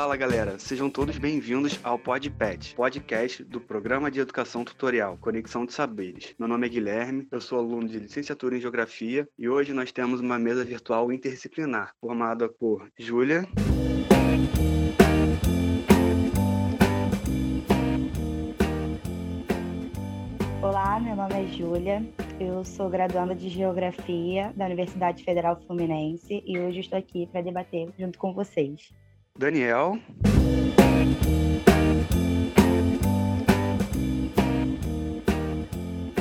Fala galera, sejam todos bem-vindos ao PodPet, podcast do Programa de Educação Tutorial Conexão de Saberes. Meu nome é Guilherme, eu sou aluno de licenciatura em Geografia e hoje nós temos uma mesa virtual interdisciplinar formada por Júlia. Olá, meu nome é Júlia, eu sou graduanda de Geografia da Universidade Federal Fluminense e hoje estou aqui para debater junto com vocês. Daniel.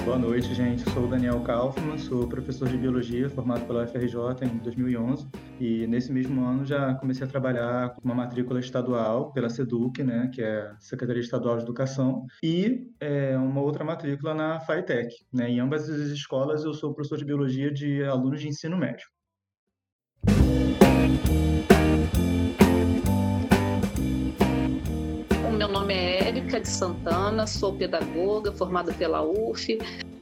Boa noite, gente. sou o Daniel Kaufmann, sou professor de Biologia formado pela UFRJ em 2011 e nesse mesmo ano já comecei a trabalhar com uma matrícula estadual pela SEDUC, né, que é Secretaria Estadual de Educação, e é, uma outra matrícula na FAITEC. Né. Em ambas as escolas eu sou professor de Biologia de alunos de ensino médio. Meu nome é Érica de Santana, sou pedagoga formada pela UF,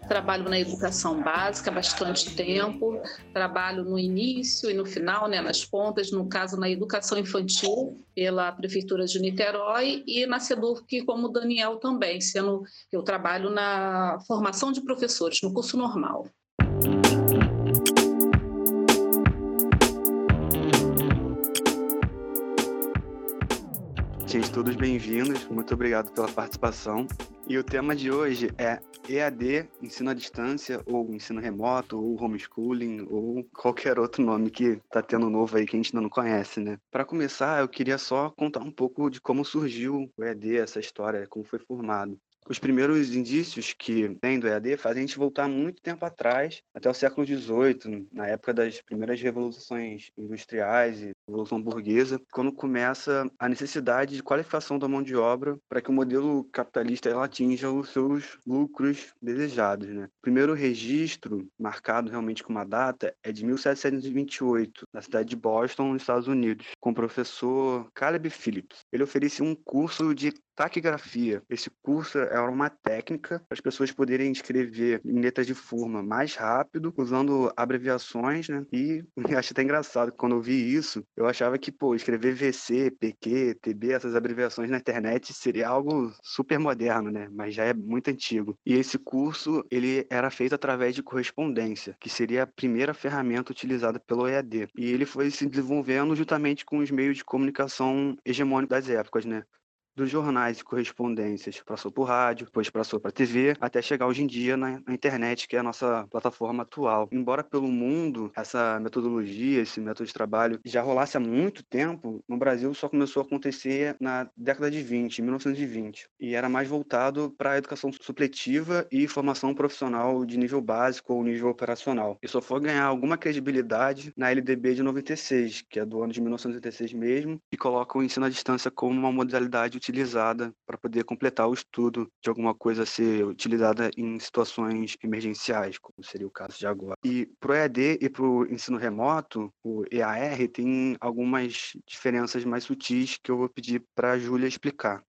trabalho na educação básica há bastante tempo, trabalho no início e no final, né, nas pontas, no caso na educação infantil pela Prefeitura de Niterói e na SEDURC como Daniel também, sendo eu trabalho na formação de professores, no curso normal. Gente, todos bem-vindos. Muito obrigado pela participação. E o tema de hoje é EAD, ensino à distância, ou ensino remoto, ou homeschooling, ou qualquer outro nome que tá tendo novo aí que a gente ainda não conhece, né? Para começar, eu queria só contar um pouco de como surgiu o EAD, essa história, como foi formado. Os primeiros indícios que tem do EAD fazem a gente voltar muito tempo atrás, até o século XVIII, na época das primeiras revoluções industriais e revolução burguesa, quando começa a necessidade de qualificação da mão de obra para que o modelo capitalista ela atinja os seus lucros desejados. Né? O primeiro registro, marcado realmente com uma data, é de 1728, na cidade de Boston, nos Estados Unidos, com o professor Caleb Phillips. Ele oferecia um curso de taquigrafia. Esse curso era uma técnica para as pessoas poderem escrever em letras de forma mais rápido, usando abreviações, né? E acho até engraçado quando eu vi isso, eu achava que, pô, escrever VC, PQ, TB, essas abreviações na internet seria algo super moderno, né? Mas já é muito antigo. E esse curso, ele era feito através de correspondência, que seria a primeira ferramenta utilizada pelo EAD. E ele foi se desenvolvendo juntamente com os meios de comunicação hegemônicos das épocas, né? Dos jornais e correspondências, passou por rádio, depois passou para TV, até chegar hoje em dia na, na, internet, que é a nossa plataforma atual. Embora pelo mundo essa metodologia, esse método de trabalho já rolasse há muito tempo, no Brasil só começou a acontecer na década de 20, 1920, e era mais voltado para a educação supletiva e formação profissional de nível básico ou nível operacional. E só foi ganhar alguma credibilidade na LDB de 96, que é do ano de 1986 mesmo, e coloca o ensino à distância como uma modalidade utilizada para poder completar o estudo de alguma coisa a ser utilizada em situações emergenciais, como seria o caso de agora. E para o EAD e para o ensino remoto, o EAR tem algumas diferenças mais sutis que eu vou pedir para a Júlia explicar.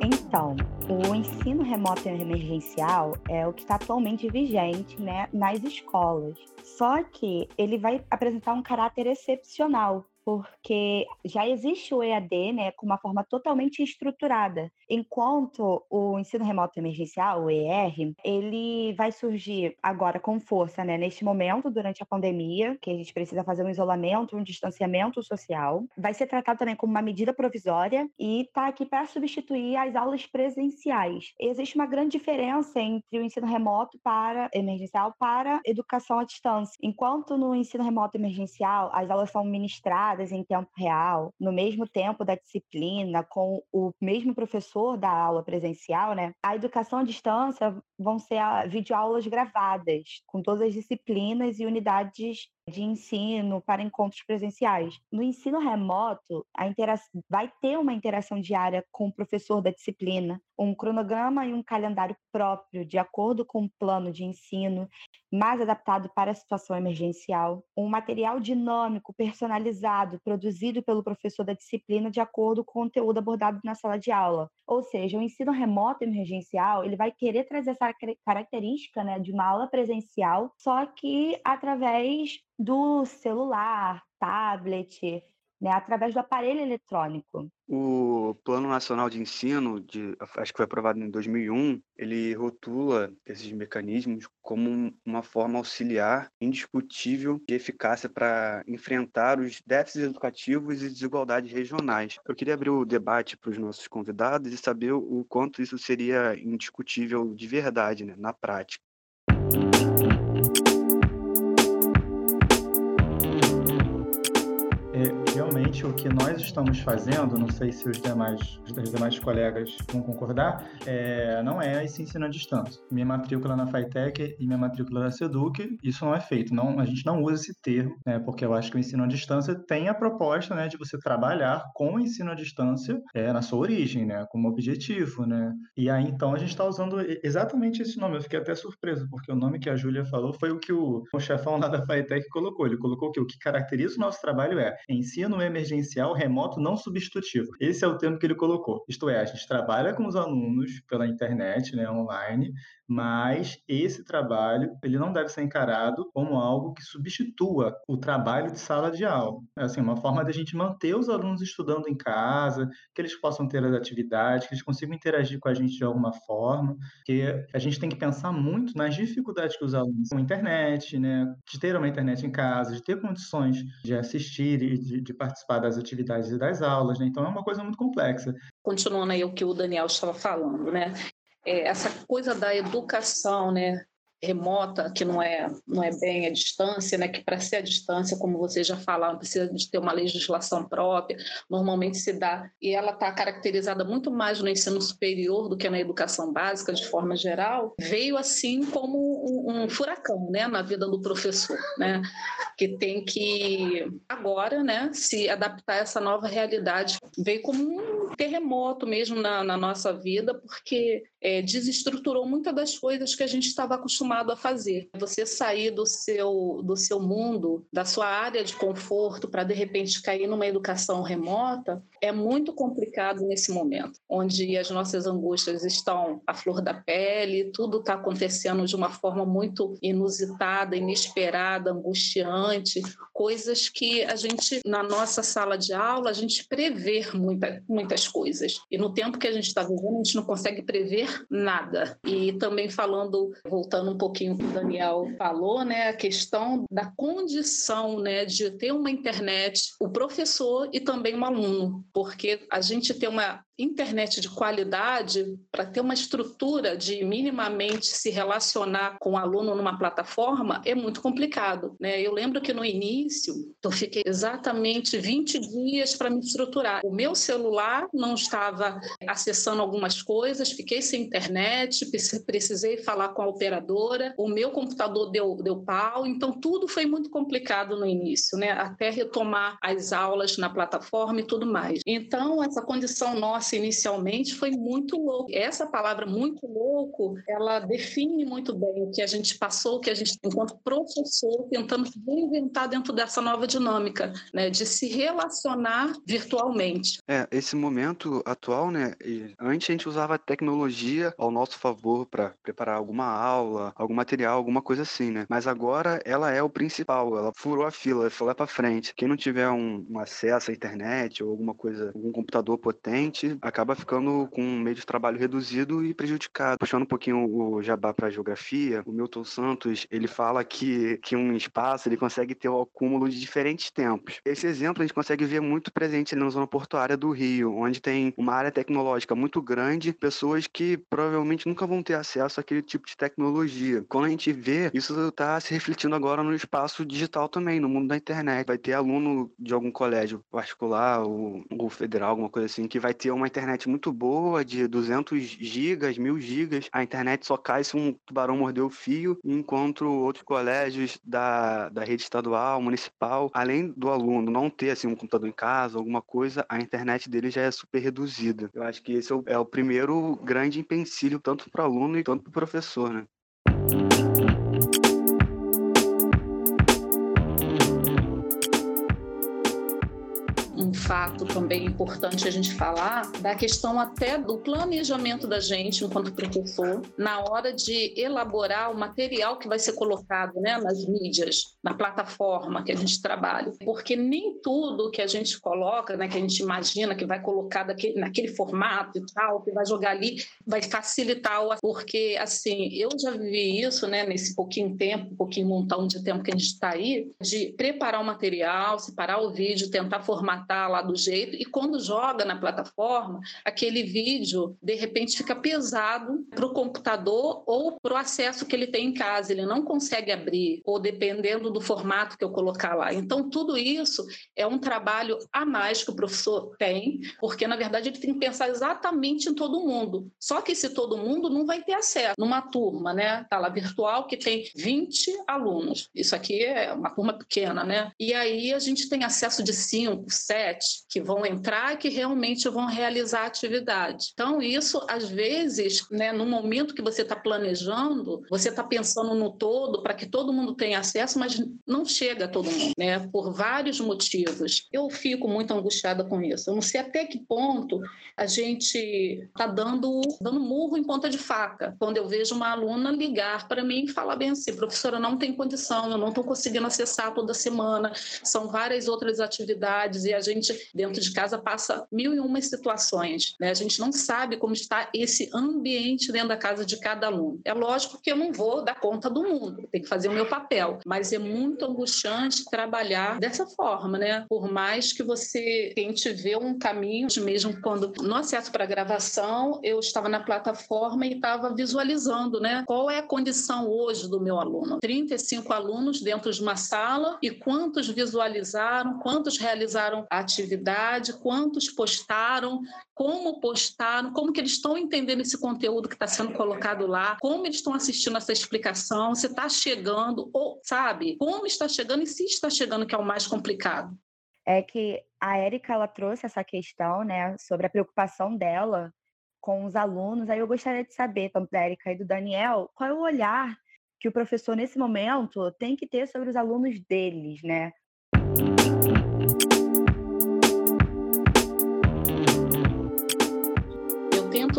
Então, o ensino remoto emergencial é o que está atualmente vigente né, nas escolas. Só que ele vai apresentar um caráter excepcional, porque já existe o EAD, né, com uma forma totalmente estruturada, enquanto o ensino remoto emergencial, o ER, ele vai surgir agora com força, né, neste momento durante a pandemia, que a gente precisa fazer um isolamento, um distanciamento social, vai ser tratado também como uma medida provisória e está aqui para substituir as aulas presenciais. Existe uma grande diferença entre o ensino remoto para emergencial para educação à distância. Enquanto no ensino remoto emergencial as aulas são ministradas em tempo real, no mesmo tempo da disciplina, com o mesmo professor da aula presencial, né? A educação à distância vão ser videoaulas gravadas, com todas as disciplinas e unidades de ensino para encontros presenciais. No ensino remoto, a intera vai ter uma interação diária com o professor da disciplina, um cronograma e um calendário próprio, de acordo com o plano de ensino, mais adaptado para a situação emergencial, um material dinâmico, personalizado, produzido pelo professor da disciplina de acordo com o conteúdo abordado na sala de aula. Ou seja, o ensino remoto emergencial, ele vai querer trazer essa característica né, de uma aula presencial, só que através do celular, tablet, né, através do aparelho eletrônico. O Plano Nacional de Ensino, de, acho que foi aprovado em 2001, ele rotula esses mecanismos como uma forma auxiliar indiscutível de eficácia para enfrentar os déficits educativos e desigualdades regionais. Eu queria abrir o debate para os nossos convidados e saber o quanto isso seria indiscutível de verdade, né, na prática. Realmente o que nós estamos fazendo, não sei se os demais, os demais colegas vão concordar, é, não é esse ensino à distância. Minha matrícula na FITEC e minha matrícula da SEDUC, isso não é feito. Não, a gente não usa esse termo, né, porque eu acho que o ensino à distância tem a proposta né, de você trabalhar com o ensino à distância é, na sua origem, né, como objetivo. Né? E aí, então, a gente está usando exatamente esse nome. Eu fiquei até surpreso, porque o nome que a Júlia falou foi o que o, o chefão lá da FITEC colocou. Ele colocou que o que caracteriza o nosso trabalho é ensino emergencial remoto não substitutivo. Esse é o termo que ele colocou. Isto é, a gente trabalha com os alunos pela internet, né, online, mas esse trabalho ele não deve ser encarado como algo que substitua o trabalho de sala de aula. É assim, uma forma de a gente manter os alunos estudando em casa, que eles possam ter as atividades, que eles consigam interagir com a gente de alguma forma, que a gente tem que pensar muito nas dificuldades que os alunos com internet, né, de ter uma internet em casa, de ter condições de assistir e de, de participar das atividades e das aulas, né? Então é uma coisa muito complexa. Continuando aí o que o Daniel estava falando, né? É, essa coisa da educação, né? remota, que não é, não é bem a distância, né? que para ser a distância, como vocês já falaram, precisa de ter uma legislação própria, normalmente se dá, e ela está caracterizada muito mais no ensino superior do que na educação básica, de forma geral, veio assim como um, um furacão né? na vida do professor, né? que tem que agora né, se adaptar a essa nova realidade. Veio como um terremoto mesmo na, na nossa vida, porque é, desestruturou muitas das coisas que a gente estava acostumado a fazer. Você sair do seu, do seu mundo, da sua área de conforto, para de repente cair numa educação remota, é muito complicado nesse momento, onde as nossas angústias estão à flor da pele, tudo está acontecendo de uma forma muito inusitada, inesperada, angustiante, coisas que a gente, na nossa sala de aula, a gente prevê muita, muitas coisas. E no tempo que a gente está vivendo, a gente não consegue prever nada. E também falando, voltando um pouquinho que o Daniel falou, né, a questão da condição né, de ter uma internet, o professor e também um aluno porque a gente tem uma internet de qualidade para ter uma estrutura de minimamente se relacionar com o aluno numa plataforma é muito complicado. Né? Eu lembro que no início eu fiquei exatamente 20 dias para me estruturar. O meu celular não estava acessando algumas coisas, fiquei sem internet, precisei falar com a operadora, o meu computador deu, deu pau, então tudo foi muito complicado no início, né? até retomar as aulas na plataforma e tudo mais. Então, essa condição nossa inicialmente foi muito louco. Essa palavra muito louco, ela define muito bem o que a gente passou, o que a gente, enquanto professor, tentando reinventar dentro dessa nova dinâmica, né, de se relacionar virtualmente. É, esse momento atual, né, antes a gente usava a tecnologia ao nosso favor para preparar alguma aula, algum material, alguma coisa assim, né? Mas agora ela é o principal, ela furou a fila, foi lá para frente. Quem não tiver um, um acesso à internet ou alguma coisa coisa, um computador potente, acaba ficando com um meio de trabalho reduzido e prejudicado. Puxando um pouquinho o jabá para a geografia, o Milton Santos, ele fala que, que um espaço ele consegue ter o acúmulo de diferentes tempos. Esse exemplo a gente consegue ver muito presente na zona portuária do Rio, onde tem uma área tecnológica muito grande, pessoas que provavelmente nunca vão ter acesso àquele tipo de tecnologia. Quando a gente vê, isso está se refletindo agora no espaço digital também, no mundo da internet. Vai ter aluno de algum colégio particular ou, ou federal, alguma coisa assim, que vai ter uma internet muito boa, de 200 gigas, 1000 gigas. A internet só cai se um tubarão morder o fio, enquanto outros colégios da, da rede estadual, municipal, além do aluno não ter assim um computador em casa, alguma coisa, a internet dele já é super reduzida. Eu acho que esse é o, é o primeiro grande empecilho, tanto para o aluno e tanto para o professor, né? Fato também importante a gente falar da questão até do planejamento da gente enquanto professor na hora de elaborar o material que vai ser colocado né, nas mídias, na plataforma que a gente trabalha. Porque nem tudo que a gente coloca, né, que a gente imagina que vai colocar daquele, naquele formato e tal, que vai jogar ali, vai facilitar o... Porque, assim, eu já vivi isso né, nesse pouquinho tempo, pouquinho montão de tempo que a gente está aí, de preparar o material, separar o vídeo, tentar formatar lá do jeito, e quando joga na plataforma, aquele vídeo de repente fica pesado para o computador ou para o acesso que ele tem em casa, ele não consegue abrir, ou dependendo do formato que eu colocar lá. Então, tudo isso é um trabalho a mais que o professor tem, porque na verdade ele tem que pensar exatamente em todo mundo. Só que se todo mundo não vai ter acesso. Numa turma, né, sala virtual que tem 20 alunos. Isso aqui é uma turma pequena, né? E aí a gente tem acesso de 5, 7, que vão entrar que realmente vão realizar a atividade. Então, isso, às vezes, né, no momento que você está planejando, você está pensando no todo para que todo mundo tenha acesso, mas não chega a todo mundo, né, por vários motivos. Eu fico muito angustiada com isso. Eu não sei até que ponto a gente está dando, dando murro em ponta de faca. Quando eu vejo uma aluna ligar para mim e falar bem assim, professora, não tem condição, eu não estou conseguindo acessar toda semana, são várias outras atividades e a gente dentro de casa passa mil e uma situações. Né? A gente não sabe como está esse ambiente dentro da casa de cada aluno. É lógico que eu não vou dar conta do mundo, tenho que fazer o meu papel, mas é muito angustiante trabalhar dessa forma, né? Por mais que você tente ver um caminho, mesmo quando no acesso para gravação, eu estava na plataforma e estava visualizando, né? Qual é a condição hoje do meu aluno? 35 alunos dentro de uma sala e quantos visualizaram, quantos realizaram a atividade quantos postaram, como postaram, como que eles estão entendendo esse conteúdo que está sendo colocado lá, como eles estão assistindo essa explicação, se está chegando, ou sabe, como está chegando e se está chegando, que é o mais complicado. É que a Érica ela trouxe essa questão, né, sobre a preocupação dela com os alunos. Aí eu gostaria de saber, tanto da Érica e do Daniel, qual é o olhar que o professor nesse momento tem que ter sobre os alunos deles, né?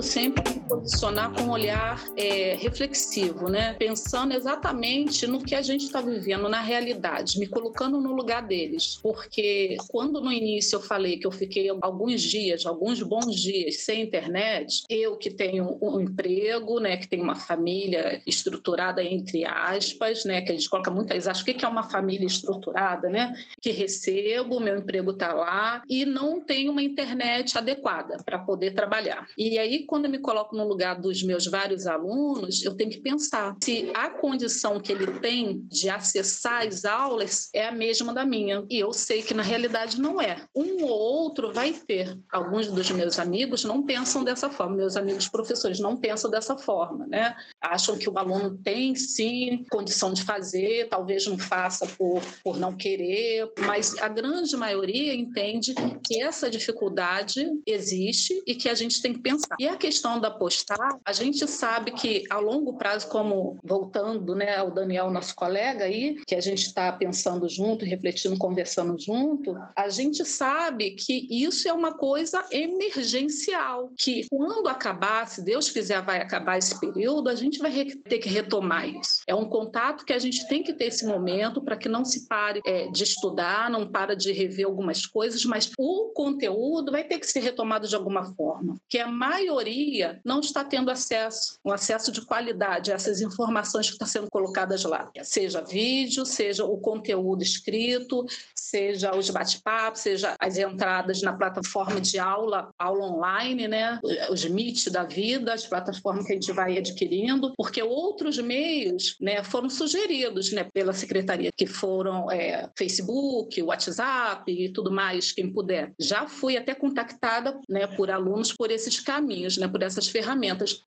Sempre posicionar com um olhar é, reflexivo, né? pensando exatamente no que a gente está vivendo na realidade, me colocando no lugar deles. Porque quando no início eu falei que eu fiquei alguns dias, alguns bons dias sem internet, eu que tenho um emprego, né, que tenho uma família estruturada entre aspas, né, que a gente coloca muitas aspas, o que é uma família estruturada, né? Que recebo, meu emprego está lá e não tenho uma internet adequada para poder trabalhar. E aí, quando eu me coloco no lugar dos meus vários alunos, eu tenho que pensar se a condição que ele tem de acessar as aulas é a mesma da minha. E eu sei que na realidade não é. Um ou outro vai ter. Alguns dos meus amigos não pensam dessa forma. Meus amigos professores não pensam dessa forma, né? Acham que o aluno tem sim condição de fazer, talvez não faça por, por não querer, mas a grande maioria entende que essa dificuldade existe e que a gente tem que pensar. E a questão da postar, a gente sabe que a longo prazo, como voltando né, ao Daniel, nosso colega aí, que a gente está pensando junto, refletindo, conversando junto, a gente sabe que isso é uma coisa emergencial, que quando acabar, se Deus quiser vai acabar esse período, a gente vai ter que retomar isso. É um contato que a gente tem que ter esse momento para que não se pare é, de estudar, não para de rever algumas coisas, mas o conteúdo vai ter que ser retomado de alguma forma, que a maioria não não está tendo acesso, um acesso de qualidade a essas informações que estão sendo colocadas lá, seja vídeo, seja o conteúdo escrito, seja os bate-papos, seja as entradas na plataforma de aula, aula online, né? Os Meet da vida, as plataformas que a gente vai adquirindo, porque outros meios, né, foram sugeridos, né, pela secretaria, que foram é, Facebook, WhatsApp e tudo mais, quem puder. Já fui até contactada, né, por alunos por esses caminhos, né, por essas ferramentas,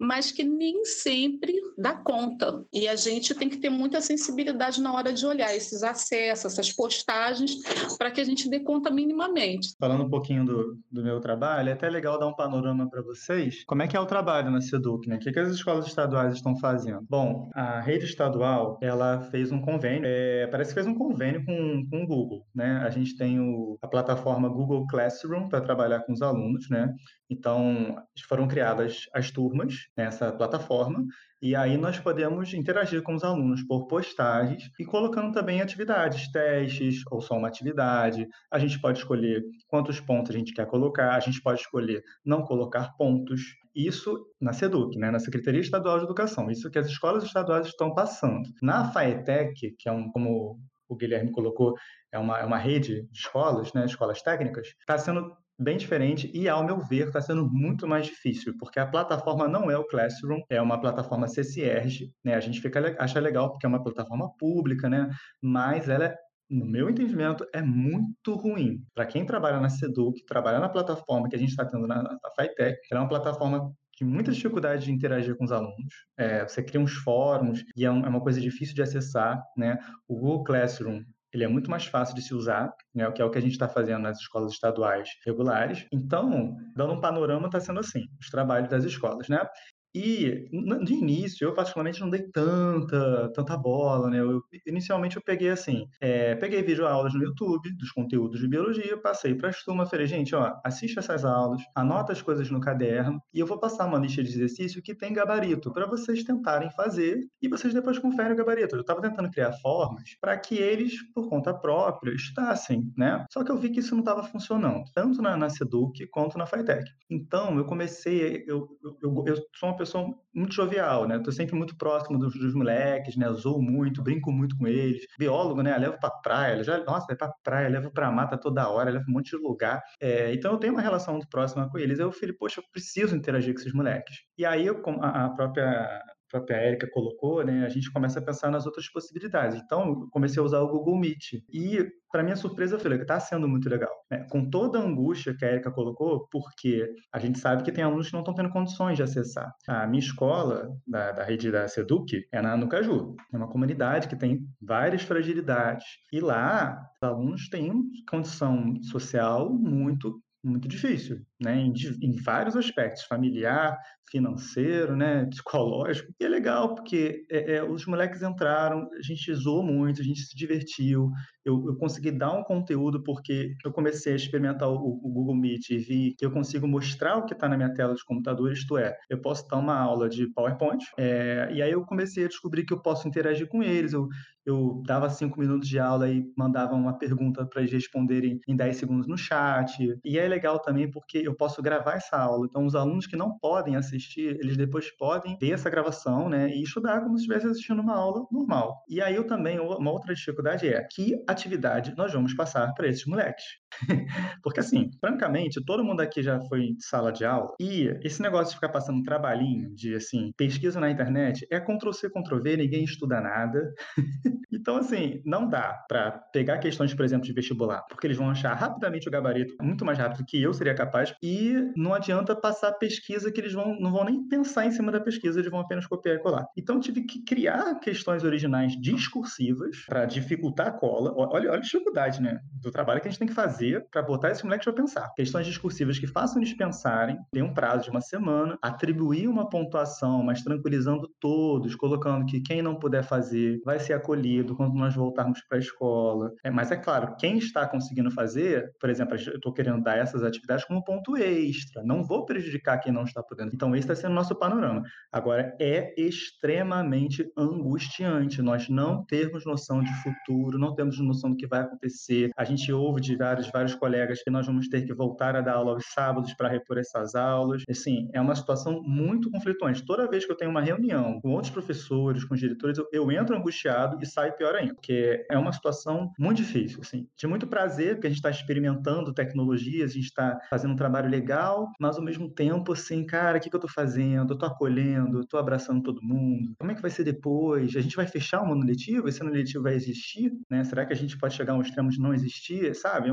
mas que nem sempre dá conta. E a gente tem que ter muita sensibilidade na hora de olhar esses acessos, essas postagens, para que a gente dê conta minimamente. Falando um pouquinho do, do meu trabalho, é até legal dar um panorama para vocês. Como é que é o trabalho na SEDUC, né? O que, que as escolas estaduais estão fazendo? Bom, a rede estadual, ela fez um convênio, é, parece que fez um convênio com, com o Google, né? A gente tem o, a plataforma Google Classroom para trabalhar com os alunos, né? Então, foram criadas as turmas nessa plataforma e aí nós podemos interagir com os alunos por postagens e colocando também atividades, testes ou só uma atividade. A gente pode escolher quantos pontos a gente quer colocar, a gente pode escolher não colocar pontos. Isso na SEDUC, né, na Secretaria Estadual de Educação, isso que as escolas estaduais estão passando. Na FAETEC, que é um, como o Guilherme colocou, é uma, é uma rede de escolas, né, escolas técnicas, está sendo bem diferente e, ao meu ver, está sendo muito mais difícil, porque a plataforma não é o Classroom, é uma plataforma CCRG, né? A gente fica, acha legal porque é uma plataforma pública, né? Mas ela é no meu entendimento, é muito ruim. Para quem trabalha na Seduc, trabalha na plataforma que a gente está tendo na, na FITEC, ela é uma plataforma de muita dificuldade de interagir com os alunos. É, você cria uns fóruns e é, um, é, uma coisa difícil de acessar, né? O Google Classroom ele é muito mais fácil de se usar, né, que é o que a gente está fazendo nas escolas estaduais regulares. Então, dando um panorama, está sendo assim, os trabalhos das escolas, né? E, de início, eu particularmente não dei tanta, tanta bola, né? Eu, inicialmente eu peguei assim, é, peguei vídeo aulas no YouTube dos conteúdos de biologia, passei para as turmas, falei, gente, ó, assiste essas aulas, anota as coisas no caderno e eu vou passar uma lista de exercício que tem gabarito para vocês tentarem fazer e vocês depois conferem o gabarito. Eu estava tentando criar formas para que eles, por conta própria, estudassem, né? Só que eu vi que isso não estava funcionando, tanto na, na Seduc quanto na FITEC. Então, eu comecei, eu, eu, eu, eu sou uma pessoa muito jovial, né? Tô sempre muito próximo dos, dos moleques, né? Zoo muito, brinco muito com eles. Biólogo, né? Levo pra praia, já, nossa, é pra praia, levo pra mata toda hora, levo um monte de lugar. É, então eu tenho uma relação muito próxima com eles. Eu falei, poxa, eu preciso interagir com esses moleques. E aí eu, a, a própria própria Érica colocou, né, a gente começa a pensar nas outras possibilidades. Então, eu comecei a usar o Google Meet. E, para minha surpresa, eu falei que está sendo muito legal. Né? Com toda a angústia que a Érica colocou, porque a gente sabe que tem alunos que não estão tendo condições de acessar. A minha escola, da, da rede da Seduc, é na, no Caju. É uma comunidade que tem várias fragilidades. E lá, os alunos têm condição social muito muito difícil, né? Em, em, vários aspectos, familiar, financeiro, né? Psicológico. E é legal porque é, é, os moleques entraram, a gente zoou muito, a gente se divertiu. Eu, eu consegui dar um conteúdo porque eu comecei a experimentar o, o Google Meet e vi que eu consigo mostrar o que está na minha tela de computador, isto é, eu posso dar uma aula de PowerPoint, é, e aí eu comecei a descobrir que eu posso interagir com eles. Eu, eu dava cinco minutos de aula e mandava uma pergunta para eles responderem em 10 segundos no chat. E é legal também porque eu posso gravar essa aula. Então, os alunos que não podem assistir, eles depois podem ver essa gravação, né, e estudar como se estivesse assistindo uma aula normal. E aí eu também, uma outra dificuldade é que atividade nós vamos passar para esses moleques. porque assim, francamente, todo mundo aqui já foi de sala de aula e esse negócio de ficar passando um trabalhinho de assim, pesquisa na internet é Ctrl C, Ctrl V, ninguém estuda nada. Então, assim, não dá para pegar questões, por exemplo, de vestibular, porque eles vão achar rapidamente o gabarito muito mais rápido que eu seria capaz, e não adianta passar pesquisa que eles vão, não vão nem pensar em cima da pesquisa, eles vão apenas copiar e colar. Então, tive que criar questões originais discursivas para dificultar a cola. Olha, olha a dificuldade, né? Do trabalho que a gente tem que fazer para botar esses moleques para pensar. Questões discursivas que façam eles pensarem, tem um prazo de uma semana, atribuir uma pontuação, mas tranquilizando todos, colocando que quem não puder fazer vai ser acolhido quando nós voltarmos para a escola. É, mas é claro, quem está conseguindo fazer, por exemplo, eu estou querendo dar essas atividades como ponto extra, não vou prejudicar quem não está podendo. Então, esse está sendo o nosso panorama. Agora, é extremamente angustiante nós não termos noção de futuro, não temos noção do que vai acontecer. A gente ouve de vários vários colegas que nós vamos ter que voltar a dar aula aos sábados para repor essas aulas. Assim, é uma situação muito conflituante. Toda vez que eu tenho uma reunião com outros professores, com os diretores, eu, eu entro angustiado e saio pior ainda, porque é uma situação muito difícil, assim, de muito prazer, porque a gente está experimentando tecnologias, a gente está fazendo um trabalho legal, mas ao mesmo tempo, assim, cara, o que, que eu estou fazendo? Eu estou acolhendo, estou abraçando todo mundo. Como é que vai ser depois? A gente vai fechar o ano letivo? Esse ano letivo vai existir? Né? Será que a gente pode chegar a um extremo de não existir? Sabe? É,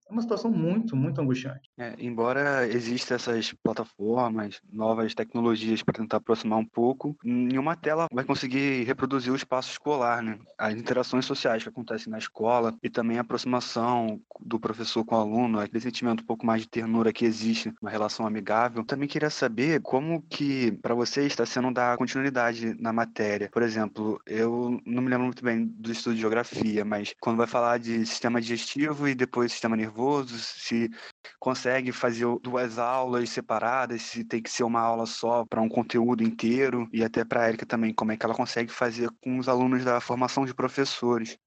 é uma situação muito, muito angustiante. É, embora existam essas plataformas, novas tecnologias para tentar aproximar um pouco, nenhuma tela vai conseguir reproduzir o espaço escolar, né? As interações sociais que acontecem na escola e também a aproximação do professor com o aluno, aquele sentimento um pouco mais de ternura que existe, uma relação amigável. Também queria saber como que para você está sendo dar continuidade na matéria. Por exemplo, eu não me lembro muito bem do estudo de geografia, mas quando vai falar de sistema digestivo e depois sistema nervoso, se consegue fazer duas aulas separadas, se tem que ser uma aula só para um conteúdo inteiro, e até para a Erika também, como é que ela consegue fazer com os alunos da formação de professores.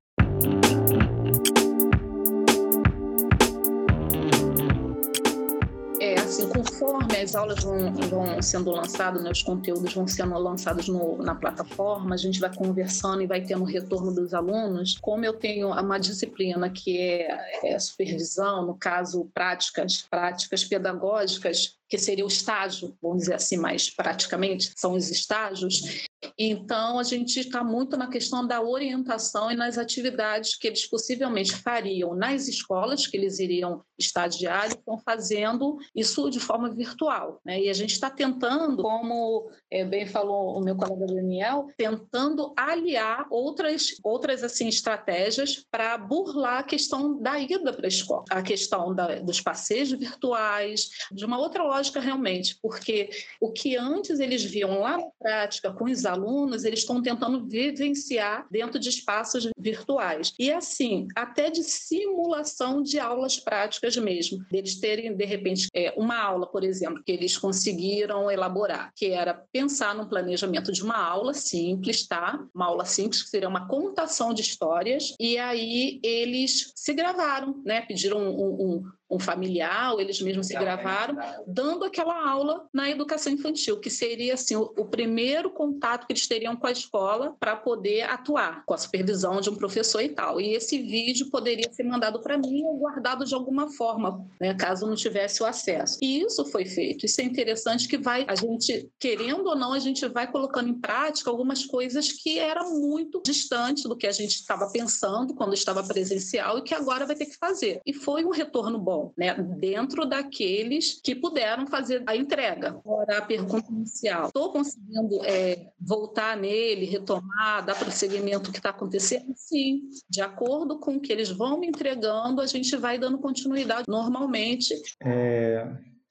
Conforme as aulas vão, vão sendo lançadas, né, os conteúdos vão sendo lançados no, na plataforma, a gente vai conversando e vai tendo retorno dos alunos. Como eu tenho uma disciplina que é, é supervisão, no caso, práticas, práticas pedagógicas, que seria o estágio, vamos dizer assim, mais praticamente, são os estágios. Então, a gente está muito na questão da orientação e nas atividades que eles possivelmente fariam nas escolas, que eles iriam estagiar, estão fazendo isso de forma virtual. Né? E a gente está tentando, como é, bem falou o meu colega Daniel, tentando aliar outras, outras assim, estratégias para burlar a questão da ida para a escola, a questão da, dos passeios virtuais, de uma outra lógica realmente, porque o que antes eles viam lá na prática com os alunos, eles estão tentando vivenciar dentro de espaços virtuais. E assim, até de simulação de aulas práticas mesmo, deles terem, de repente, é, uma aula, por exemplo, que eles conseguiram elaborar, que era pensar no planejamento de uma aula simples, tá? Uma aula simples, que seria uma contação de histórias, e aí eles se gravaram, né? Pediram um, um um familiar, ou eles mesmos se gravaram, dando aquela aula na educação infantil, que seria assim o, o primeiro contato que eles teriam com a escola para poder atuar, com a supervisão de um professor e tal. E esse vídeo poderia ser mandado para mim ou guardado de alguma forma, né, caso não tivesse o acesso. E isso foi feito. Isso é interessante que vai a gente querendo ou não a gente vai colocando em prática algumas coisas que era muito distante do que a gente estava pensando quando estava presencial e que agora vai ter que fazer. E foi um retorno bom né, dentro daqueles que puderam fazer a entrega. Agora, a pergunta inicial: estou conseguindo é, voltar nele, retomar, dar prosseguimento que está acontecendo? Sim, de acordo com o que eles vão me entregando, a gente vai dando continuidade normalmente. É,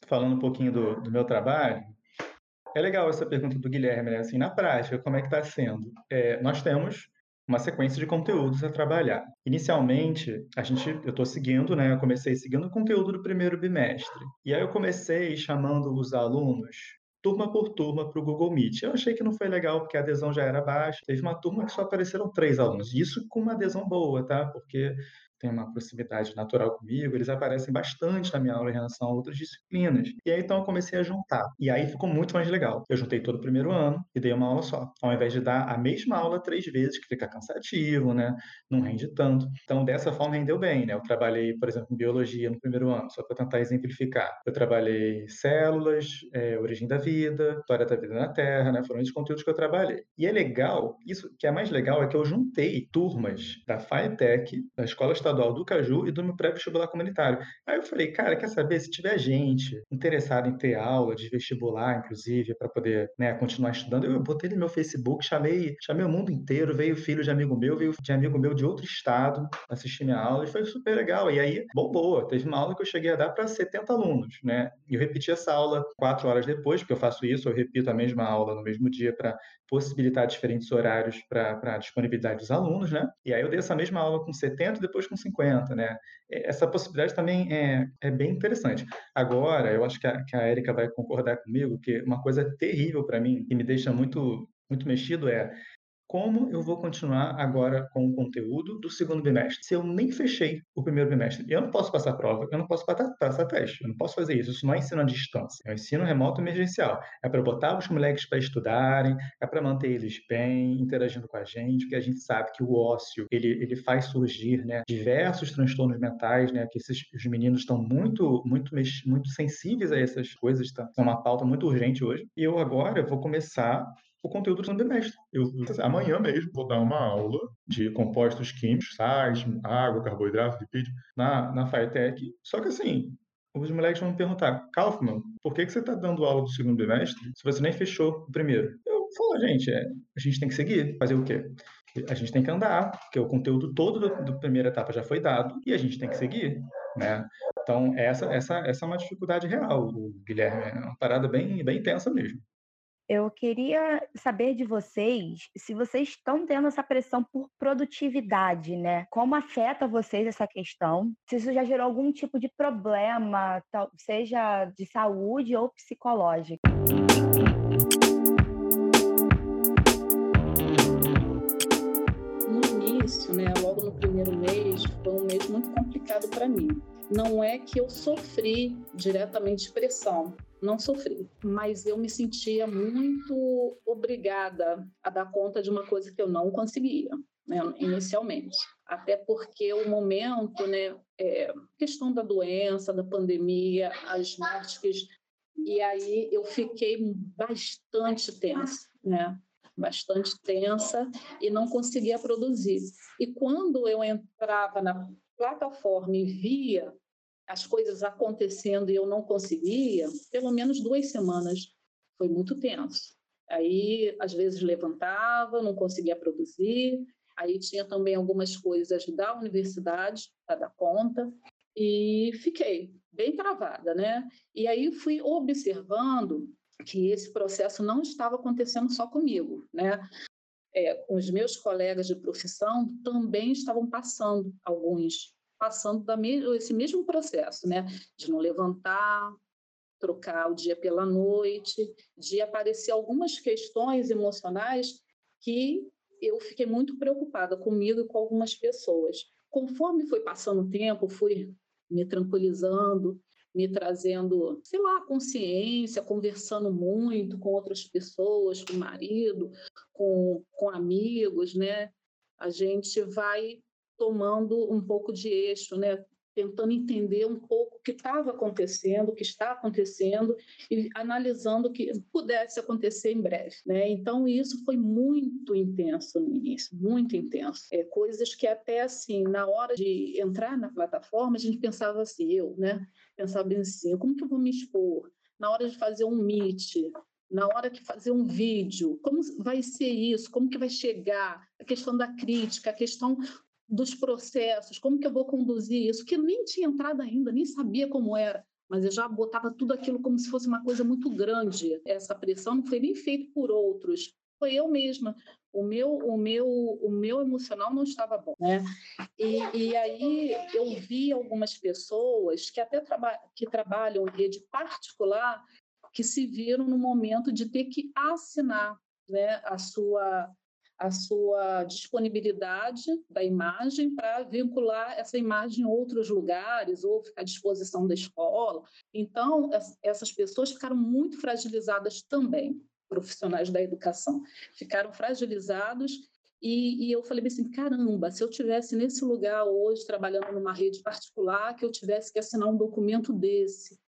falando um pouquinho do, do meu trabalho, é legal essa pergunta do Guilherme, né? Assim, na prática, como é que está sendo? É, nós temos uma sequência de conteúdos a trabalhar. Inicialmente, a gente, eu estou seguindo, né? Eu comecei seguindo o conteúdo do primeiro bimestre. E aí eu comecei chamando os alunos turma por turma para o Google Meet. Eu achei que não foi legal porque a adesão já era baixa. Teve uma turma que só apareceram três alunos. Isso com uma adesão boa, tá? Porque têm uma proximidade natural comigo, eles aparecem bastante na minha aula em relação a outras disciplinas. E aí então eu comecei a juntar. E aí ficou muito mais legal. Eu juntei todo o primeiro ano e dei uma aula só. Ao invés de dar a mesma aula três vezes, que fica cansativo, né? Não rende tanto. Então dessa forma rendeu bem, né? Eu trabalhei, por exemplo, em biologia no primeiro ano, só para tentar exemplificar. Eu trabalhei células, é, origem da vida, história da vida na Terra, né? Foram esses conteúdos que eu trabalhei. E é legal, isso que é mais legal é que eu juntei turmas da FITEC, da Escola Estadual estadual do Caju e do meu pré-vestibular comunitário. Aí eu falei, cara, quer saber? Se tiver gente interessada em ter aula de vestibular, inclusive, para poder né, continuar estudando, eu botei no meu Facebook, chamei, chamei o mundo inteiro, veio filho de amigo meu, veio de amigo meu de outro estado assistir minha aula e foi super legal. E aí, bombou. Teve uma aula que eu cheguei a dar para 70 alunos, né? E eu repeti essa aula quatro horas depois, porque eu faço isso, eu repito a mesma aula no mesmo dia para possibilitar diferentes horários para a disponibilidade dos alunos, né? E aí eu dei essa mesma aula com 70 e depois com 50, né? Essa possibilidade também é, é bem interessante. Agora, eu acho que a, que a Erika vai concordar comigo que uma coisa terrível para mim, que me deixa muito, muito mexido, é como eu vou continuar agora com o conteúdo do segundo bimestre se eu nem fechei o primeiro bimestre? Eu não posso passar prova, eu não posso passar, teste, eu não posso fazer isso. Isso não é ensino à distância, é um ensino remoto emergencial. É para botar os moleques para estudarem, é para manter eles bem, interagindo com a gente, porque a gente sabe que o ócio ele, ele faz surgir né, diversos transtornos mentais, né, que esses, os meninos estão muito, muito, muito sensíveis a essas coisas, tá? É uma pauta muito urgente hoje. E eu agora vou começar o conteúdo do bimestre. Eu, amanhã mesmo, vou dar uma aula de compostos químicos, sais, água, carboidrato, lipídio, na, na FITEC. Só que assim, os moleques vão me perguntar, Kaufman, por que, que você está dando aula do segundo bimestre se você nem fechou o primeiro? Eu falo, gente, é, a gente tem que seguir. Fazer o quê? A gente tem que andar, porque o conteúdo todo da primeira etapa já foi dado e a gente tem que seguir, né? Então, essa, essa, essa é uma dificuldade real, Guilherme. É uma parada bem, bem intensa mesmo. Eu queria saber de vocês se vocês estão tendo essa pressão por produtividade, né? Como afeta vocês essa questão? Se isso já gerou algum tipo de problema, seja de saúde ou psicológico. No início, né, logo no primeiro mês, foi um mês muito complicado para mim. Não é que eu sofri diretamente pressão, não sofri, mas eu me sentia muito obrigada a dar conta de uma coisa que eu não conseguia. Né, inicialmente, até porque o momento, né, é, questão da doença, da pandemia, as mortes, e aí eu fiquei bastante tensa, né, bastante tensa e não conseguia produzir. E quando eu entrava na plataforma e via as coisas acontecendo e eu não conseguia, pelo menos duas semanas. Foi muito tenso. Aí, às vezes, levantava, não conseguia produzir. Aí tinha também algumas coisas da universidade para dar conta. E fiquei bem travada, né? E aí fui observando que esse processo não estava acontecendo só comigo, né? É, os meus colegas de profissão também estavam passando alguns passando da me esse mesmo processo, né? De não levantar, trocar o dia pela noite, de aparecer algumas questões emocionais que eu fiquei muito preocupada comigo e com algumas pessoas. Conforme foi passando o tempo, fui me tranquilizando, me trazendo, sei lá, consciência, conversando muito com outras pessoas, com o marido, com, com amigos, né? A gente vai tomando um pouco de eixo, né? tentando entender um pouco o que estava acontecendo, o que está acontecendo e analisando o que pudesse acontecer em breve. Né? Então, isso foi muito intenso no início, muito intenso. É, coisas que até assim, na hora de entrar na plataforma, a gente pensava assim, eu, né? Pensava assim, como que eu vou me expor? Na hora de fazer um meet, na hora de fazer um vídeo, como vai ser isso? Como que vai chegar? A questão da crítica, a questão dos processos, como que eu vou conduzir isso, que nem tinha entrado ainda, nem sabia como era, mas eu já botava tudo aquilo como se fosse uma coisa muito grande. Essa pressão não foi nem feita por outros, foi eu mesma. O meu, o meu, o meu emocional não estava bom, né? E, e aí eu vi algumas pessoas que até traba que trabalham em rede particular que se viram no momento de ter que assinar, né, a sua a sua disponibilidade da imagem para vincular essa imagem em outros lugares ou ficar à disposição da escola. Então, essas pessoas ficaram muito fragilizadas também, profissionais da educação, ficaram fragilizados e, e, eu falei assim, caramba, se eu tivesse nesse lugar hoje, trabalhando numa rede particular, que eu tivesse que assinar um documento desse,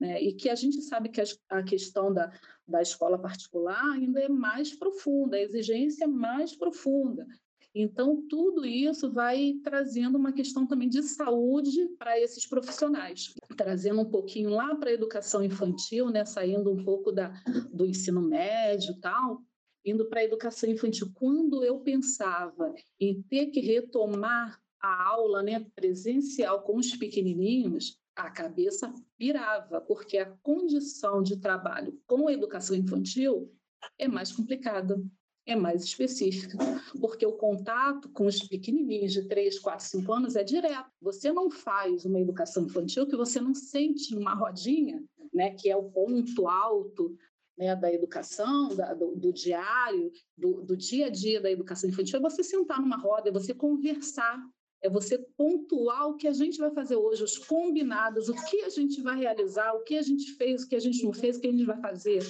né? E que a gente sabe que a questão da, da escola particular ainda é mais profunda, a exigência é mais profunda. Então, tudo isso vai trazendo uma questão também de saúde para esses profissionais, trazendo um pouquinho lá para a educação infantil, né? saindo um pouco da, do ensino médio tal, indo para a educação infantil. Quando eu pensava em ter que retomar a aula né, presencial com os pequenininhos, a cabeça pirava, porque a condição de trabalho com a educação infantil é mais complicada, é mais específica, porque o contato com os pequenininhos de 3, 4, 5 anos é direto. Você não faz uma educação infantil que você não sente numa rodinha, né, que é o ponto alto né, da educação, da, do, do, diário, do, do dia a dia da educação infantil, é você sentar numa roda, é você conversar, é você pontuar o que a gente vai fazer hoje, os combinados, o que a gente vai realizar, o que a gente fez, o que a gente não fez, o que a gente vai fazer,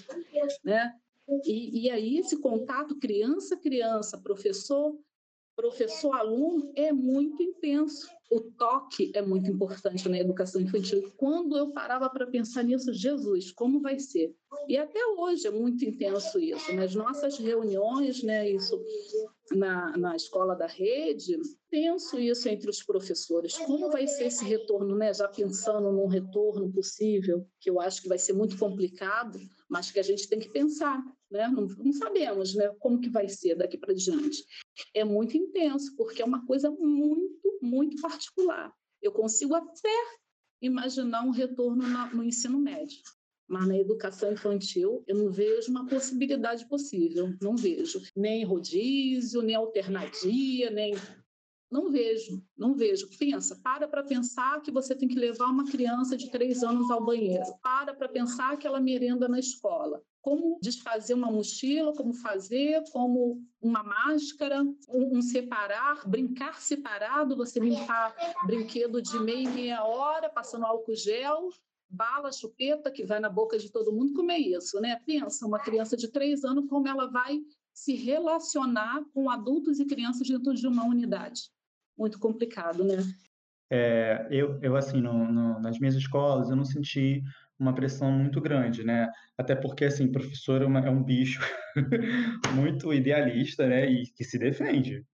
né? E, e aí esse contato criança-criança, professor, professor-aluno é muito intenso. O toque é muito importante na educação infantil. Quando eu parava para pensar nisso, Jesus, como vai ser? E até hoje é muito intenso isso. Nas nossas reuniões, né, isso na, na escola da rede, penso isso entre os professores. Como vai ser esse retorno, né? Já pensando num retorno possível, que eu acho que vai ser muito complicado, mas que a gente tem que pensar, né? Não, não sabemos, né? Como que vai ser daqui para diante. É muito intenso, porque é uma coisa muito, muito particular. Eu consigo até imaginar um retorno no ensino médio mas na educação infantil eu não vejo uma possibilidade possível, não vejo. Nem rodízio, nem alternadia, nem. Não vejo, não vejo. Pensa, para para pensar que você tem que levar uma criança de três anos ao banheiro. Para para pensar que ela merenda na escola. Como desfazer uma mochila, como fazer, como uma máscara, um, um separar, brincar separado, você limpar brinquedo de meia e meia hora, passando álcool gel, bala, chupeta que vai na boca de todo mundo, como é isso, né? Pensa, uma criança de três anos, como ela vai se relacionar com adultos e crianças dentro de uma unidade. Muito complicado, né? É, eu, eu, assim, no, no, nas minhas escolas, eu não senti uma pressão muito grande, né? Até porque, assim, professor é, uma, é um bicho muito idealista, né? E que se defende,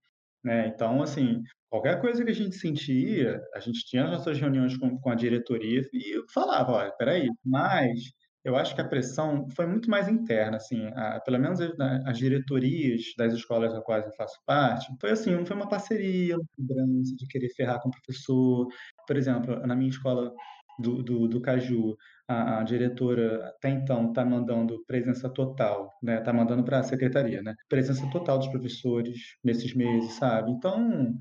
né? Então, assim, Qualquer coisa que a gente sentia, a gente tinha as nossas reuniões com, com a diretoria e falava, olha, peraí, mas eu acho que a pressão foi muito mais interna, assim, a, pelo menos as, as, diretorias das escolas das quais eu faço parte, foi assim, foi uma parceria, uma cobrança de querer ferrar com o professor. Por exemplo, na minha escola do, do, do Caju, a, a, diretora até então está mandando presença total, né? Está mandando para a secretaria, né? Presença total dos professores nesses meses, sabe? Então,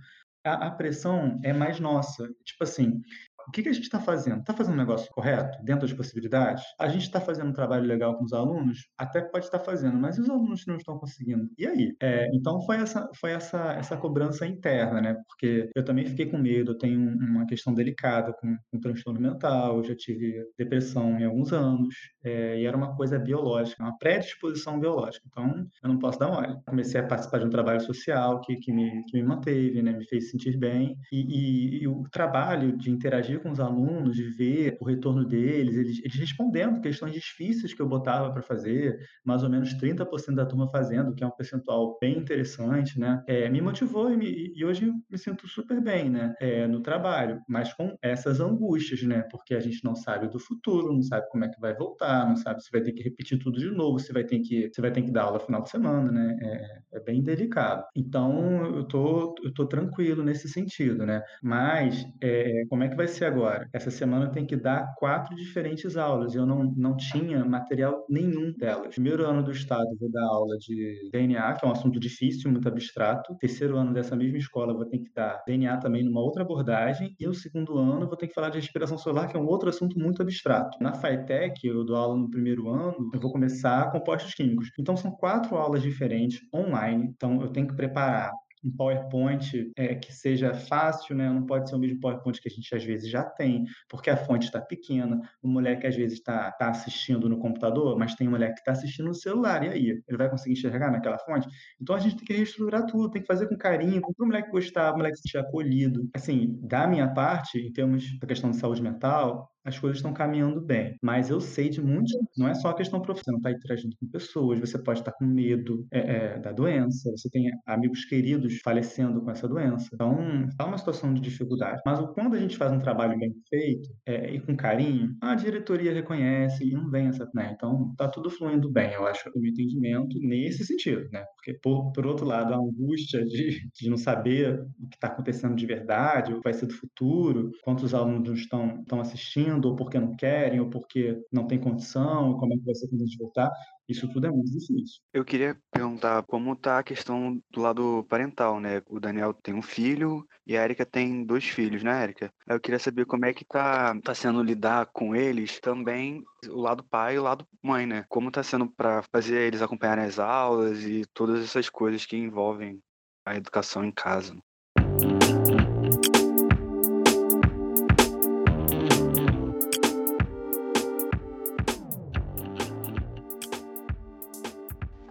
a, a pressão é mais nossa. Tipo assim, o que, que a gente está fazendo? Está fazendo um negócio correto, dentro das possibilidades? A gente está fazendo um trabalho legal com os alunos? Até pode estar tá fazendo, mas os alunos não estão conseguindo. E aí? É, então foi essa, foi essa, essa cobrança interna, né? Porque eu também fiquei com medo, eu tenho uma questão delicada com, com transtorno mental, eu já tive depressão em alguns anos, é, e era uma coisa biológica, uma predisposição biológica. Então eu não posso dar mole. Comecei a participar de um trabalho social que, que, me, que me manteve, né? Me fez sentir bem. e, e, e o trabalho de interagir interagir com os alunos, de ver o retorno deles, eles, eles respondendo questões difíceis que eu botava para fazer, mais ou menos 30% da turma fazendo, que é um percentual bem interessante, né? É, me motivou e, me, e, hoje me sinto super bem, né? É, no trabalho, mas com essas angústias, né? Porque a gente não sabe do futuro, não sabe como é que vai voltar, não sabe se vai ter que repetir tudo de novo, se vai ter que, se vai ter que dar aula final de semana, né? É, é bem delicado. Então, eu tô, eu tô tranquilo nesse sentido, né? Mas, é, como é que vai ser agora. Essa semana eu tenho que dar quatro diferentes aulas e eu não, não tinha material nenhum delas. Primeiro ano do estado vou dar aula de DNA, que é um assunto difícil, muito abstrato. Terceiro ano dessa mesma escola vou ter que dar DNA também numa outra abordagem. E o segundo ano vou ter que falar de respiração solar, que é um outro assunto muito abstrato. Na FITEC, eu dou aula no primeiro ano, eu vou começar compostos químicos. Então são quatro aulas diferentes online. Então eu tenho que preparar um PowerPoint é, que seja fácil, né? Não pode ser o mesmo PowerPoint que a gente às vezes já tem, porque a fonte está pequena. O moleque às vezes está tá assistindo no computador, mas tem um moleque que está assistindo no celular, e aí? Ele vai conseguir enxergar naquela fonte? Então a gente tem que reestruturar tudo, tem que fazer com carinho, para o moleque gostar, o moleque se sentir acolhido. Assim, da minha parte, em termos da questão de saúde mental, as coisas estão caminhando bem. Mas eu sei de muitos, não é só a questão profissional, está interagindo com pessoas, você pode estar com medo é, é, da doença, você tem amigos queridos falecendo com essa doença. Então, é uma situação de dificuldade. Mas quando a gente faz um trabalho bem feito é, e com carinho, a diretoria reconhece e não vem essa, né? Então, está tudo fluindo bem, eu acho, o meu entendimento nesse sentido, né? Porque, por, por outro lado, a angústia de, de não saber o que está acontecendo de verdade, o que vai ser do futuro, quantos alunos estão, estão assistindo, ou porque não querem, ou porque não tem condição, como é que vai ser quando a gente voltar. Isso tudo é muito difícil. Eu queria perguntar como está a questão do lado parental, né? O Daniel tem um filho e a Erika tem dois filhos, né, Erika? Eu queria saber como é que tá, tá sendo lidar com eles também, o lado pai e o lado mãe, né? Como tá sendo para fazer eles acompanharem as aulas e todas essas coisas que envolvem a educação em casa.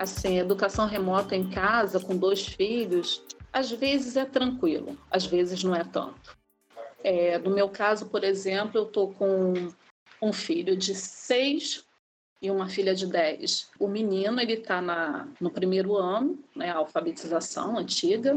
Assim, educação remota em casa com dois filhos, às vezes é tranquilo, às vezes não é tanto. É, no meu caso, por exemplo, eu estou com um filho de seis e uma filha de dez. O menino ele está no primeiro ano, né, alfabetização antiga,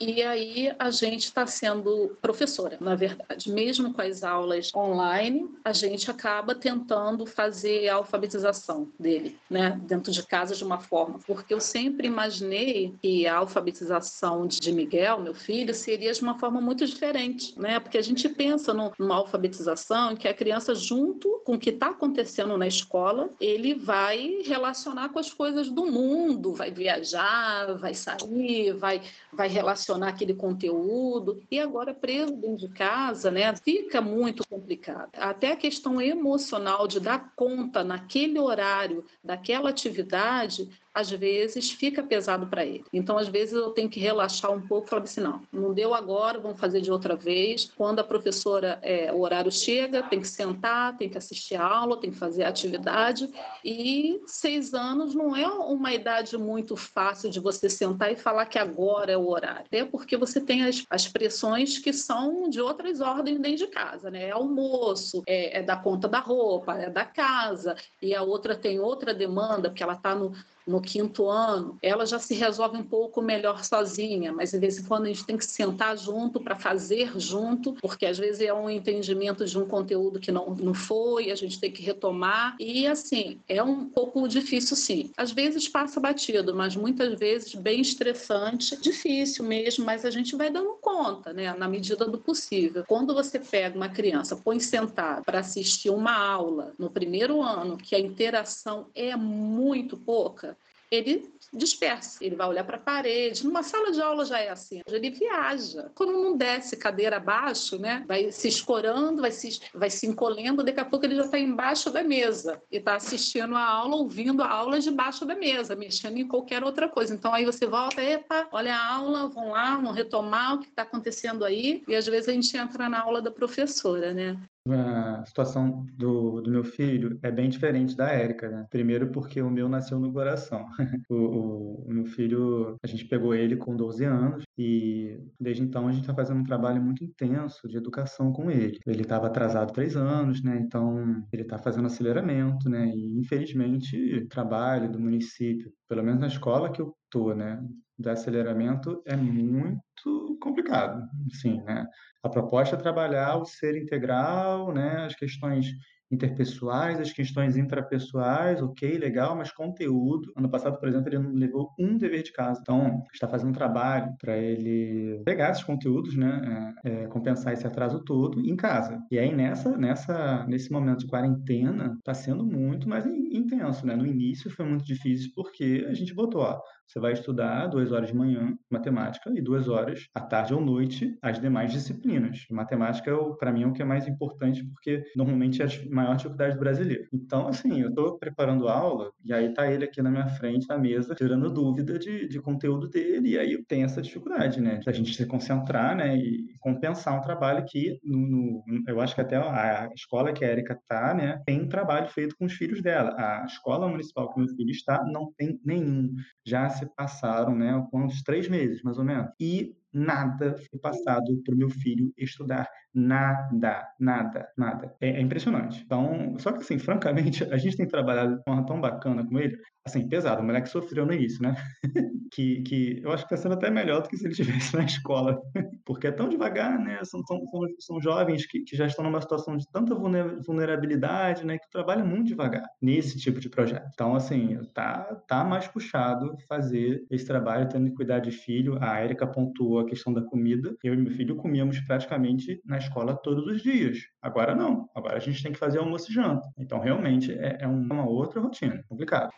e aí a gente está sendo professora, na verdade. Mesmo com as aulas online, a gente acaba tentando fazer a alfabetização dele, né? Dentro de casa de uma forma. Porque eu sempre imaginei que a alfabetização de Miguel, meu filho, seria de uma forma muito diferente, né? Porque a gente pensa numa alfabetização em que a criança, junto com o que está acontecendo na escola, ele vai relacionar com as coisas do mundo, vai viajar, vai sair, vai, vai relacionar relacionar aquele conteúdo e agora preso dentro de casa, né, fica muito complicado. Até a questão emocional de dar conta naquele horário daquela atividade às vezes fica pesado para ele. Então, às vezes, eu tenho que relaxar um pouco e falar assim: não, não deu agora, vamos fazer de outra vez. Quando a professora, é, o horário chega, tem que sentar, tem que assistir a aula, tem que fazer a atividade. E seis anos não é uma idade muito fácil de você sentar e falar que agora é o horário. Até porque você tem as, as pressões que são de outras ordens dentro de casa, né? É almoço, é, é da conta da roupa, é da casa, e a outra tem outra demanda, porque ela está no no quinto ano, ela já se resolve um pouco melhor sozinha, mas de vez em quando a gente tem que sentar junto para fazer junto, porque às vezes é um entendimento de um conteúdo que não, não foi, a gente tem que retomar. E assim, é um pouco difícil sim. Às vezes passa batido, mas muitas vezes bem estressante, difícil mesmo, mas a gente vai dando conta, né, na medida do possível. Quando você pega uma criança, põe sentada para assistir uma aula no primeiro ano, que a interação é muito pouca, ele dispersa, ele vai olhar para a parede. Numa sala de aula já é assim, ele viaja. Quando não desce cadeira abaixo, né, vai se escorando, vai se, vai se encolhendo, daqui a pouco ele já está embaixo da mesa e está assistindo a aula, ouvindo a aula debaixo da mesa, mexendo em qualquer outra coisa. Então aí você volta, epa, olha a aula, vão lá, vão retomar o que está acontecendo aí, e às vezes a gente entra na aula da professora, né? A situação do, do meu filho é bem diferente da Érica, né? Primeiro porque o meu nasceu no coração. o, o, o, meu filho, a gente pegou ele com 12 anos e desde então a gente está fazendo um trabalho muito intenso de educação com ele. Ele estava atrasado três anos, né? Então ele está fazendo aceleramento, né? E infelizmente o trabalho do município, pelo menos na escola que eu tô, né? Do aceleramento é muito complicado, sim, né? A proposta é trabalhar o ser integral, né, as questões interpessoais, as questões intrapessoais, ok, legal, mas conteúdo. Ano passado, por exemplo, ele não levou um dever de casa. Então, está fazendo um trabalho para ele pegar esses conteúdos, né, é, é, compensar esse atraso todo em casa. E aí, nessa, nessa, nesse momento de quarentena, está sendo muito mais intenso, né? No início foi muito difícil porque a gente botou, ó, você vai estudar duas horas de manhã matemática e duas horas à tarde ou noite as demais disciplinas. Matemática, para mim, é o que é mais importante porque normalmente é a maior dificuldade do brasileiro. Então, assim, eu estou preparando aula e aí tá ele aqui na minha frente, na mesa, tirando dúvida de, de conteúdo dele e aí tem essa dificuldade, né? Da gente se concentrar, né? E compensar um trabalho que, no, no, eu acho que até a escola que a Erika tá, né? Tem um trabalho feito com os filhos dela. A escola municipal que meu filho está não tem nenhum. Já se passaram, né, uns três meses, mais ou menos. E nada foi passado para o meu filho estudar. Nada, nada, nada. É, é, impressionante. Então, só que assim, francamente, a gente tem trabalhado de forma tão bacana com ele, assim, pesado, o moleque sofreu no início, né? que, que eu acho que está sendo até melhor do que se ele estivesse na escola, porque é tão devagar, né? São, são, são jovens que, que já estão numa situação de tanta vulnerabilidade, né? Que trabalham muito devagar nesse tipo de projeto. Então, assim, tá, tá mais puxado fazer esse trabalho, tendo que cuidar de filho. A Erika pontuou questão da comida. Eu e meu filho comíamos praticamente na escola todos os dias. Agora não. Agora a gente tem que fazer almoço e janta. Então, realmente, é, é uma outra rotina. Complicado.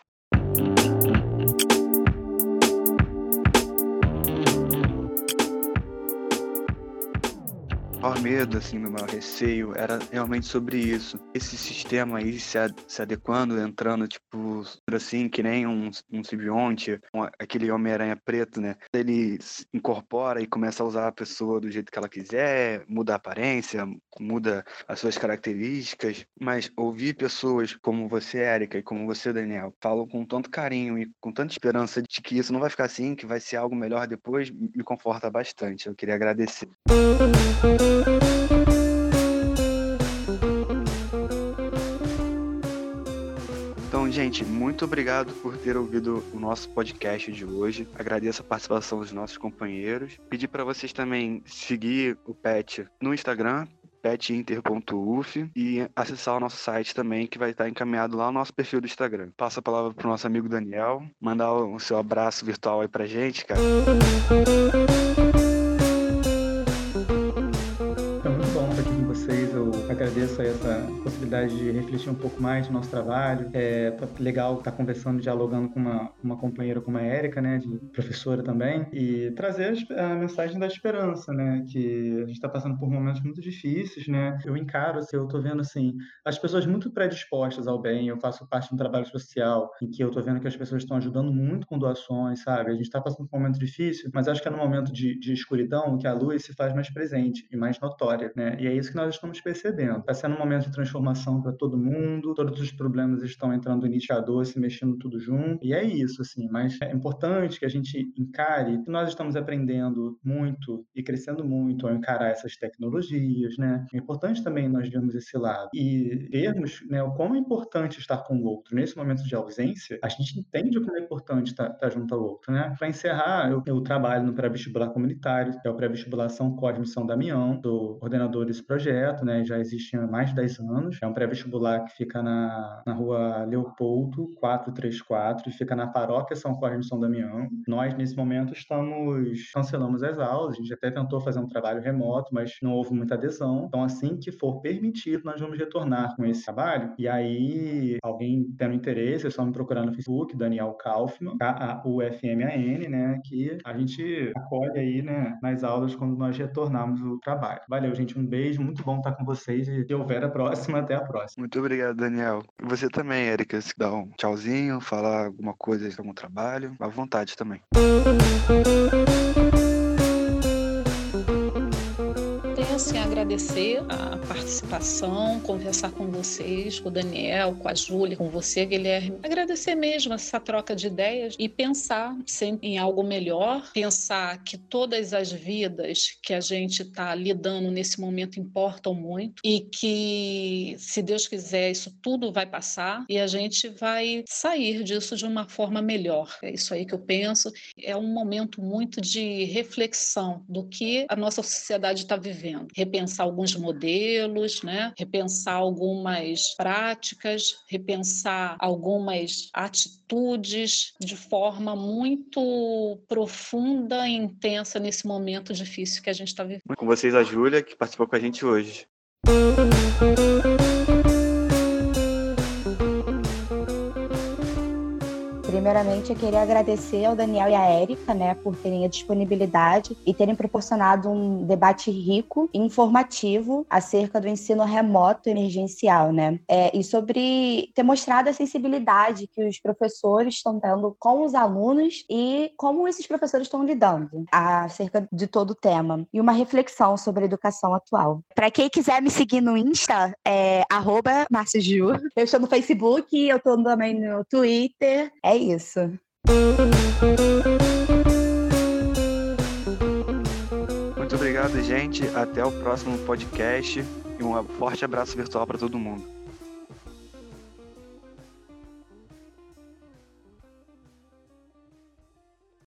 Maior medo, assim, meu maior receio era realmente sobre isso. Esse sistema aí se, ad se adequando, entrando, tipo, assim, que nem um, um simbionte, um, aquele Homem-Aranha preto, né? Ele incorpora e começa a usar a pessoa do jeito que ela quiser, muda a aparência, muda as suas características, mas ouvir pessoas como você, Érica, e como você, Daniel, falam com tanto carinho e com tanta esperança de que isso não vai ficar assim, que vai ser algo melhor depois, me conforta bastante. Eu queria agradecer. Então, gente, muito obrigado por ter ouvido o nosso podcast de hoje. Agradeço a participação dos nossos companheiros. Pedir para vocês também seguir o PET no Instagram, petinter.uf e acessar o nosso site também, que vai estar encaminhado lá no nosso perfil do Instagram. Passa a palavra para o nosso amigo Daniel, mandar o seu abraço virtual aí pra gente, cara. Agradeço essa de refletir um pouco mais no nosso trabalho. É tá legal estar tá conversando, dialogando com uma, uma companheira como a Érica, né, de professora também, e trazer a, mensagem da esperança, né, que a gente está passando por momentos muito difíceis, né. Eu encaro, assim, eu estou vendo assim as pessoas muito predispostas ao bem. Eu faço parte de um trabalho social em que eu estou vendo que as pessoas estão ajudando muito com doações, sabe? A gente está passando por um momento difícil, mas acho que é no momento de, de escuridão que a luz se faz mais presente e mais notória, né? E é isso que nós estamos percebendo Está sendo um momento de transformação para todo mundo, todos os problemas estão entrando no iniciador, se mexendo tudo junto, e é isso, assim. Mas é importante que a gente encare que nós estamos aprendendo muito e crescendo muito ao encarar essas tecnologias, né? É importante também nós vermos esse lado e vermos né, o quão é importante estar com o outro. Nesse momento de ausência, a gente entende como é importante estar, estar junto ao outro, né? Para encerrar, eu, eu, trabalho no pré-vestibular comunitário, que é o pré-vestibular São Cosme São Damião, do coordenador desse projeto, né? Já existe há mais de 10 anos. É um pré-vestibular que fica na, na rua Leopoldo, 434, e fica na paróquia São Cosme de São Damião. Nós, nesse momento, estamos cancelamos as aulas. A gente até tentou fazer um trabalho remoto, mas não houve muita adesão. Então, assim que for permitido, nós vamos retornar com esse trabalho. E aí, alguém tendo interesse, é só me procurar no Facebook, Daniel Kaufmann, K-A-U-F-M-A-N, né? Que a gente acolhe aí, né, nas aulas quando nós retornarmos o trabalho. Valeu, gente. Um beijo. Muito bom estar com vocês e se houver a próxima, até a próxima. Muito obrigado, Daniel. E você também, Érica, se dá um tchauzinho, falar alguma coisa de algum trabalho, à vontade também. Assim, agradecer a participação, conversar com vocês, com o Daniel, com a Júlia, com você, Guilherme. Agradecer mesmo essa troca de ideias e pensar sempre em algo melhor, pensar que todas as vidas que a gente está lidando nesse momento importam muito e que, se Deus quiser, isso tudo vai passar e a gente vai sair disso de uma forma melhor. É isso aí que eu penso. É um momento muito de reflexão do que a nossa sociedade está vivendo repensar alguns modelos, né? repensar algumas práticas, repensar algumas atitudes de forma muito profunda e intensa nesse momento difícil que a gente está vivendo. Com vocês, a Júlia, que participou com a gente hoje. Primeiramente, eu queria agradecer ao Daniel e à Érica, né, por terem a disponibilidade e terem proporcionado um debate rico e informativo acerca do ensino remoto emergencial, né? É, e sobre ter mostrado a sensibilidade que os professores estão tendo com os alunos e como esses professores estão lidando acerca de todo o tema. E uma reflexão sobre a educação atual. Para quem quiser me seguir no Insta, é arroba Eu estou no Facebook, eu estou também no Twitter. É isso isso. Muito obrigado, gente. Até o próximo podcast e um forte abraço virtual para todo mundo.